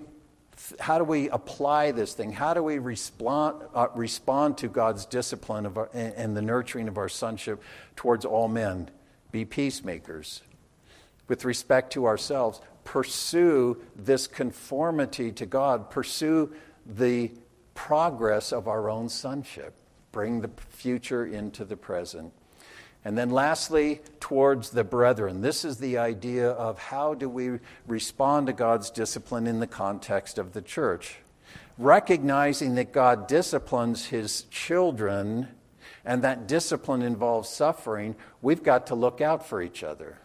how do we apply this thing? How do we respond, uh, respond to God's discipline of our, and the nurturing of our sonship towards all men? Be peacemakers. With respect to ourselves, pursue this conformity to God, pursue the progress of our own sonship, bring the future into the present. And then lastly, towards the brethren. This is the idea of how do we respond to God's discipline in the context of the church. Recognizing that God disciplines his children and that discipline involves suffering, we've got to look out for each other.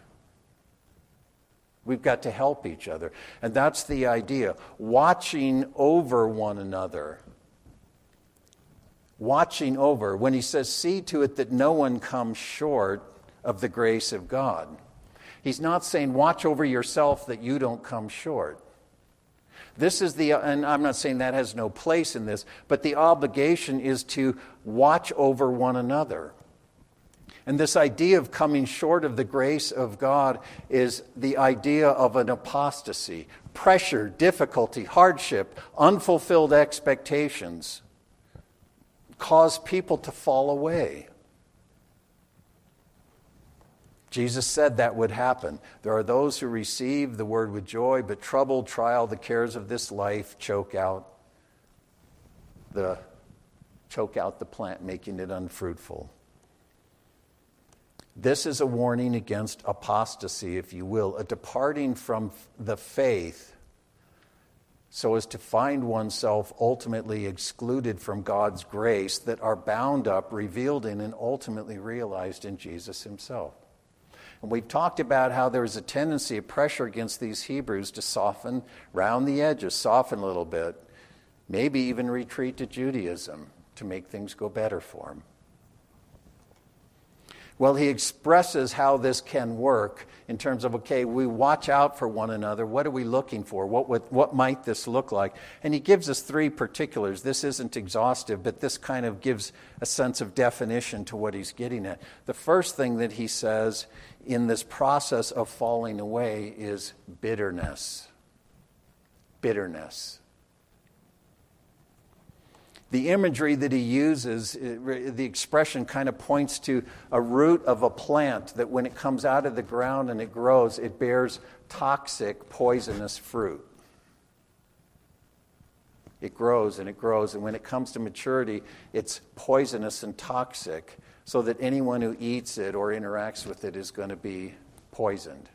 We've got to help each other. And that's the idea watching over one another watching over when he says, See to it that no one comes short of the grace of God. He's not saying, Watch over yourself that you don't come short. This is the, and I'm not saying that has no place in this, but the obligation is to watch over one another. And this idea of coming short of the grace of God is the idea of an apostasy pressure, difficulty, hardship, unfulfilled expectations cause people to fall away. Jesus said that would happen. There are those who receive the word with joy, but trouble, trial, the cares of this life choke out the choke out the plant, making it unfruitful. This is a warning against apostasy, if you will, a departing from the faith so as to find oneself ultimately excluded from God's grace that are bound up, revealed in, and ultimately realized in Jesus himself. And we've talked about how there is a tendency of pressure against these Hebrews to soften round the edges, soften a little bit, maybe even retreat to Judaism to make things go better for them. Well, he expresses how this can work in terms of, okay, we watch out for one another. What are we looking for? What, would, what might this look like? And he gives us three particulars. This isn't exhaustive, but this kind of gives a sense of definition to what he's getting at. The first thing that he says in this process of falling away is bitterness. Bitterness the imagery that he uses, the expression kind of points to a root of a plant that when it comes out of the ground and it grows, it bears toxic, poisonous fruit. It grows and it grows, and when it comes to maturity, it's poisonous and toxic, so that anyone who eats it or interacts with it is going to be poisoned.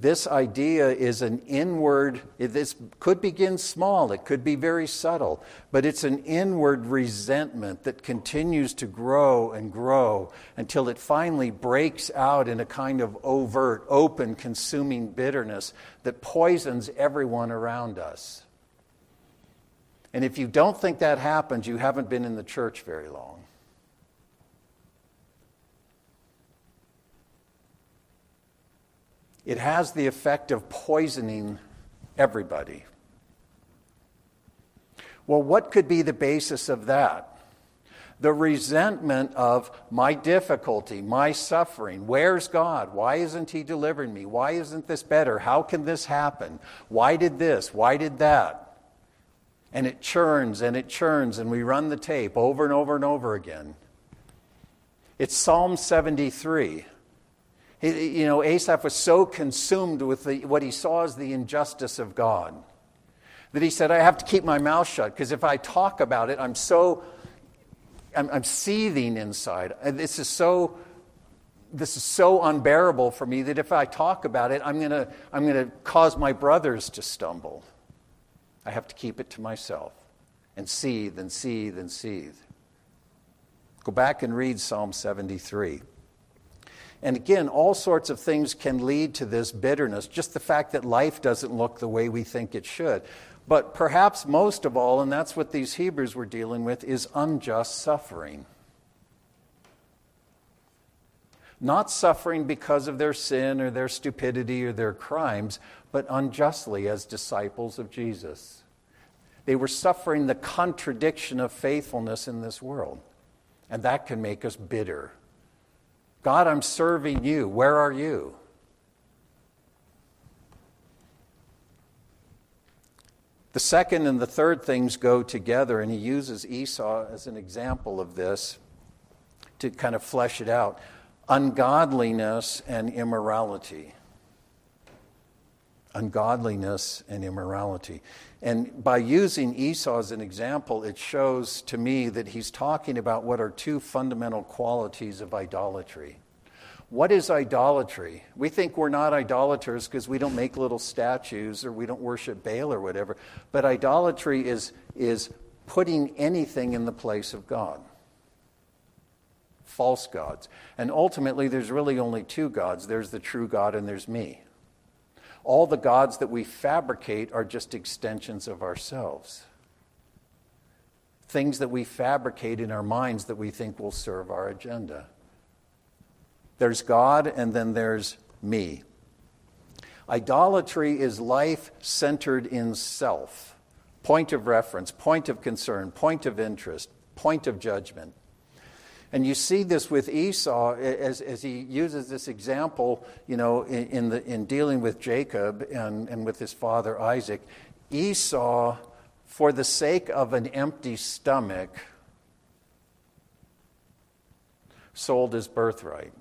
This idea is an inward, this could begin small, it could be very subtle, but it's an inward resentment that continues to grow and grow until it finally breaks out in a kind of overt, open, consuming bitterness that poisons everyone around us. And if you don't think that happens, you haven't been in the church very long. It has the effect of poisoning everybody. Well, what could be the basis of that? The resentment of my difficulty, my suffering. Where's God? Why isn't He delivering me? Why isn't this better? How can this happen? Why did this? Why did that? And it churns and it churns, and we run the tape over and over and over again. It's Psalm 73. You know, Asaph was so consumed with the, what he saw as the injustice of God that he said, I have to keep my mouth shut because if I talk about it, I'm so, I'm, I'm seething inside. This is so this is so unbearable for me that if I talk about it, I'm going to I'm going to cause my brothers to stumble. I have to keep it to myself and seethe and seethe and seethe. Go back and read Psalm 73. And again, all sorts of things can lead to this bitterness, just the fact that life doesn't look the way we think it should. But perhaps most of all, and that's what these Hebrews were dealing with, is unjust suffering. Not suffering because of their sin or their stupidity or their crimes, but unjustly as disciples of Jesus. They were suffering the contradiction of faithfulness in this world. And that can make us bitter. God, I'm serving you. Where are you? The second and the third things go together, and he uses Esau as an example of this to kind of flesh it out ungodliness and immorality. Ungodliness and immorality. And by using Esau as an example, it shows to me that he's talking about what are two fundamental qualities of idolatry. What is idolatry? We think we're not idolaters because we don't make little statues or we don't worship Baal or whatever. But idolatry is, is putting anything in the place of God false gods. And ultimately, there's really only two gods there's the true God and there's me. All the gods that we fabricate are just extensions of ourselves. Things that we fabricate in our minds that we think will serve our agenda. There's God, and then there's me. Idolatry is life centered in self, point of reference, point of concern, point of interest, point of judgment. And you see this with Esau as, as he uses this example, you know, in, in, the, in dealing with Jacob and, and with his father Isaac. Esau, for the sake of an empty stomach, sold his birthright.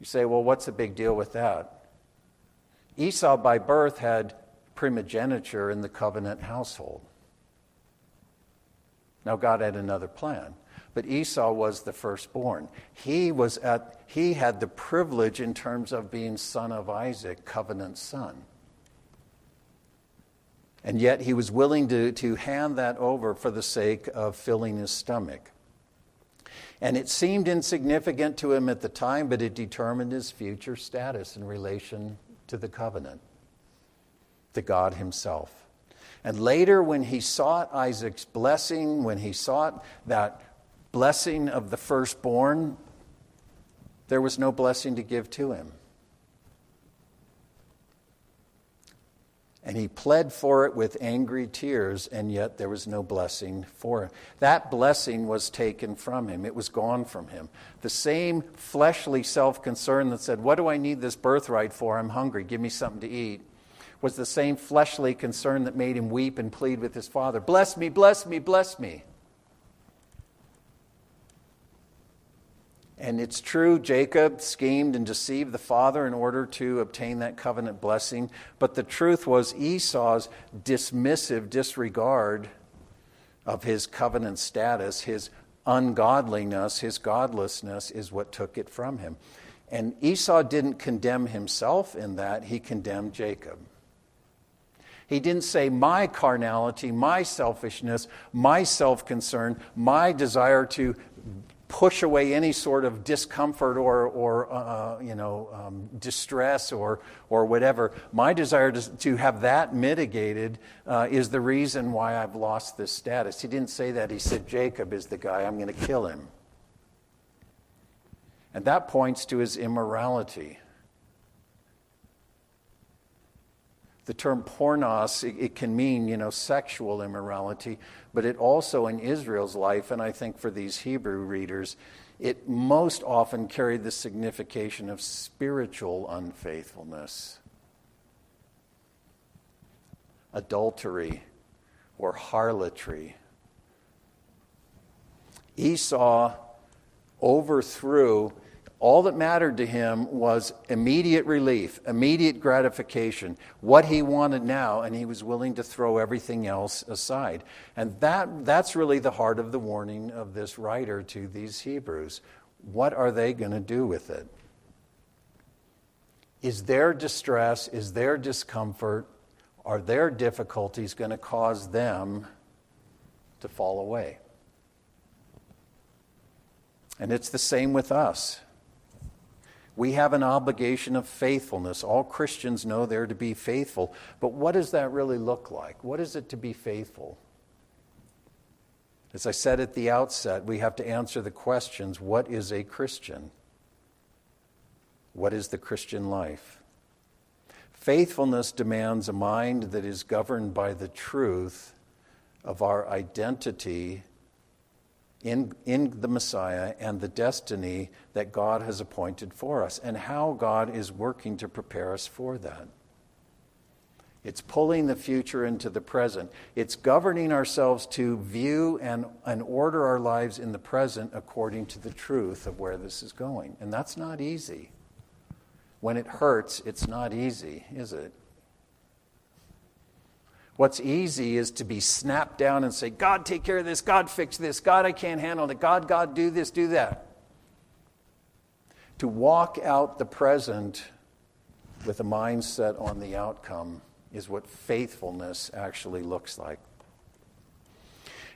You say, well, what's the big deal with that? Esau, by birth, had primogeniture in the covenant household. Now, God had another plan. But Esau was the firstborn. He, was at, he had the privilege in terms of being son of Isaac, covenant son. And yet he was willing to, to hand that over for the sake of filling his stomach. And it seemed insignificant to him at the time, but it determined his future status in relation to the covenant, to God Himself. And later, when he sought Isaac's blessing, when he sought that blessing of the firstborn, there was no blessing to give to him. And he pled for it with angry tears, and yet there was no blessing for him. That blessing was taken from him, it was gone from him. The same fleshly self concern that said, What do I need this birthright for? I'm hungry, give me something to eat, was the same fleshly concern that made him weep and plead with his father Bless me, bless me, bless me. And it's true, Jacob schemed and deceived the father in order to obtain that covenant blessing. But the truth was Esau's dismissive disregard of his covenant status, his ungodliness, his godlessness, is what took it from him. And Esau didn't condemn himself in that, he condemned Jacob. He didn't say, My carnality, my selfishness, my self concern, my desire to push away any sort of discomfort or, or uh, you know, um, distress or, or whatever. My desire to, to have that mitigated uh, is the reason why I've lost this status. He didn't say that. He said, Jacob is the guy, I'm going to kill him. And that points to his immorality. The term pornos, it, it, can mean, you know, sexual immorality, but it also in Israel's life, and I think for these Hebrew readers, it most often carried the signification of spiritual unfaithfulness, adultery, or harlotry. Esau overthrew All that mattered to him was immediate relief, immediate gratification, what he wanted now, and he was willing to throw everything else aside. And that, that's really the heart of the warning of this writer to these Hebrews. What are they going to do with it? Is their distress, is their discomfort, are their difficulties going to cause them to fall away? And it's the same with us. We have an obligation of faithfulness. All Christians know they're to be faithful. But what does that really look like? What is it to be faithful? As I said at the outset, we have to answer the questions what is a Christian? What is the Christian life? Faithfulness demands a mind that is governed by the truth of our identity in, in the Messiah and the destiny that God has appointed for us and how God is working to prepare us for that. It's pulling the future into the present. It's governing ourselves to view and, and order our lives in the present according to the truth of where this is going. And that's not easy. When it hurts, it's not easy, is it? What's easy is to be snapped down and say, God, take care of this. God, fix this. God, I can't handle it. God, God, do this, do that. To walk out the present with a mindset on the outcome is what faithfulness actually looks like.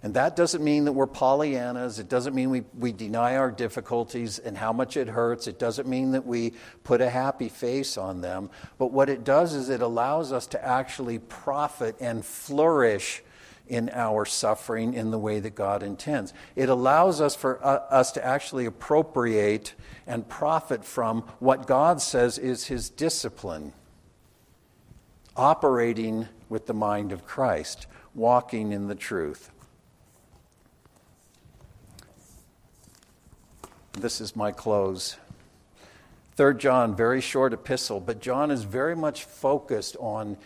And that doesn't mean that we're Pollyannas. It doesn't mean we, we deny our difficulties and how much it hurts. It doesn't mean that we put a happy face on them. But what it does is it allows us to actually profit and flourish in our suffering in the way that God intends. It allows us for uh, us to actually appropriate and profit from what God says is his discipline. Operating with the mind of Christ, walking in the truth. This is my close. Third John, very short epistle, but John is very much focused on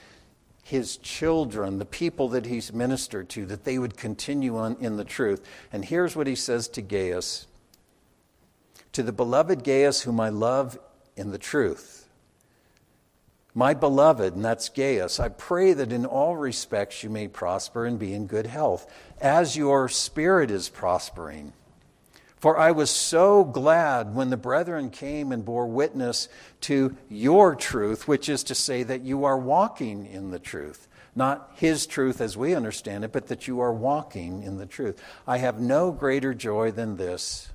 his children, the people that he's ministered to, that they would continue on in the truth. And here's what he says to Gaius To the beloved Gaius, whom I love in the truth. My beloved, and that's Gaius, I pray that in all respects you may prosper and be in good health, as your spirit is prospering. For I was so glad when the brethren came and bore witness to your truth, which is to say that you are walking in the truth. Not his truth as we understand it, but that you are walking in the truth. I have no greater joy than this,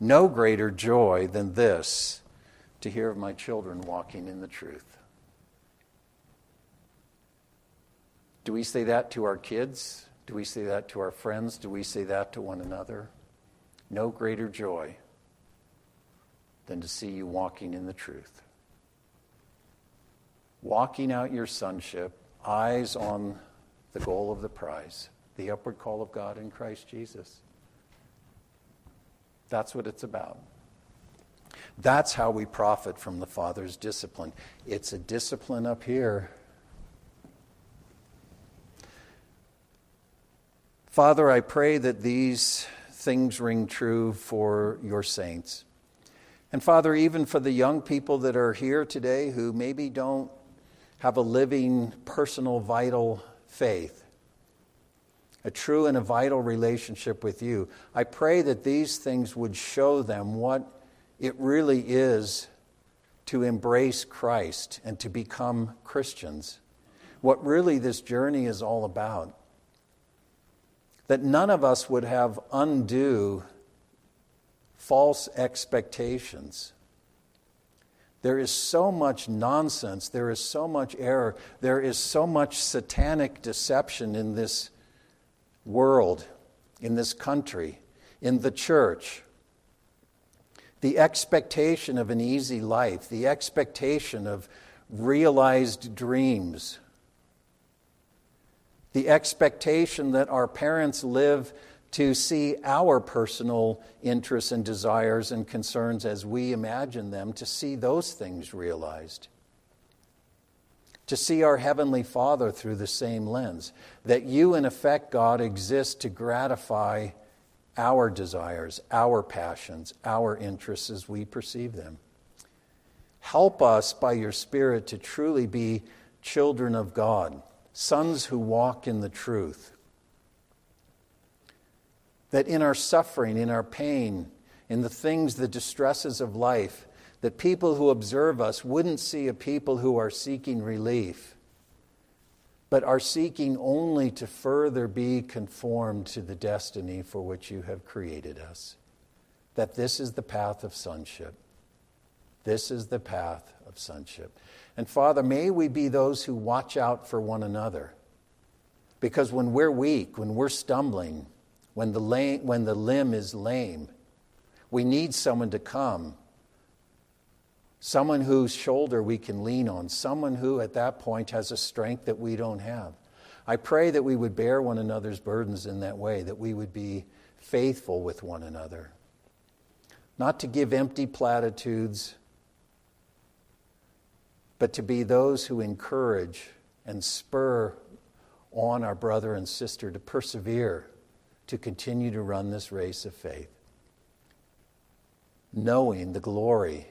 no greater joy than this, to hear of my children walking in the truth. Do we say that to our kids? Do we say that to our friends? Do we say that to one another? No greater joy than to see you walking in the truth. Walking out your sonship, eyes on the goal of the prize, the upward call of God in Christ Jesus. That's what it's about. That's how we profit from the Father's discipline. It's a discipline up here. Father, I pray that these things ring true for your saints. And Father, even for the young people that are here today who maybe don't have a living, personal, vital faith, a true and a vital relationship with you, I pray that these things would show them what it really is to embrace Christ and to become Christians. What really this journey is all about that none of us would have undue false expectations. There is so much nonsense, there is so much error, there is so much satanic deception in this world, in this country, in the church. The expectation of an easy life, the expectation of realized dreams, the expectation that our parents live to see our personal interests and desires and concerns as we imagine them, to see those things realized. To see our Heavenly Father through the same lens. That you, in effect, God, exist to gratify our desires, our passions, our interests as we perceive them. Help us by your Spirit to truly be children of God, sons who walk in the truth. That in our suffering, in our pain, in the things, the distresses of life, that people who observe us wouldn't see a people who are seeking relief, but are seeking only to further be conformed to the destiny for which you have created us. That this is the path of sonship. This is the path of sonship. And Father, may we be those who watch out for one another. Because when we're weak, when we're stumbling, when the, lame, when the limb is lame, we need someone to come someone whose shoulder we can lean on, someone who at that point has a strength that we don't have. I pray that we would bear one another's burdens in that way, that we would be faithful with one another. Not to give empty platitudes, but to be those who encourage and spur on our brother and sister to persevere, to continue to run this race of faith, knowing the glory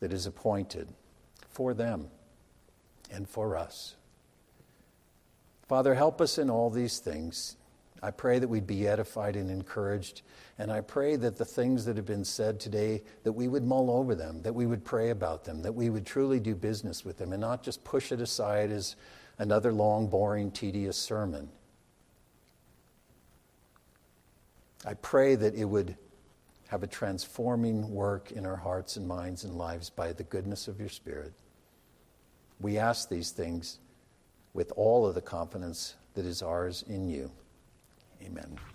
that is appointed for them and for us. Father, help us in all these things. I pray that we'd be edified and encouraged. And I pray that the things that have been said today, that we would mull over them, that we would pray about them, that we would truly do business with them and not just push it aside as another long, boring, tedious sermon. I pray that it would have a transforming work in our hearts and minds and lives by the goodness of your Spirit. We ask these things with all of the confidence that is ours in you. Amen.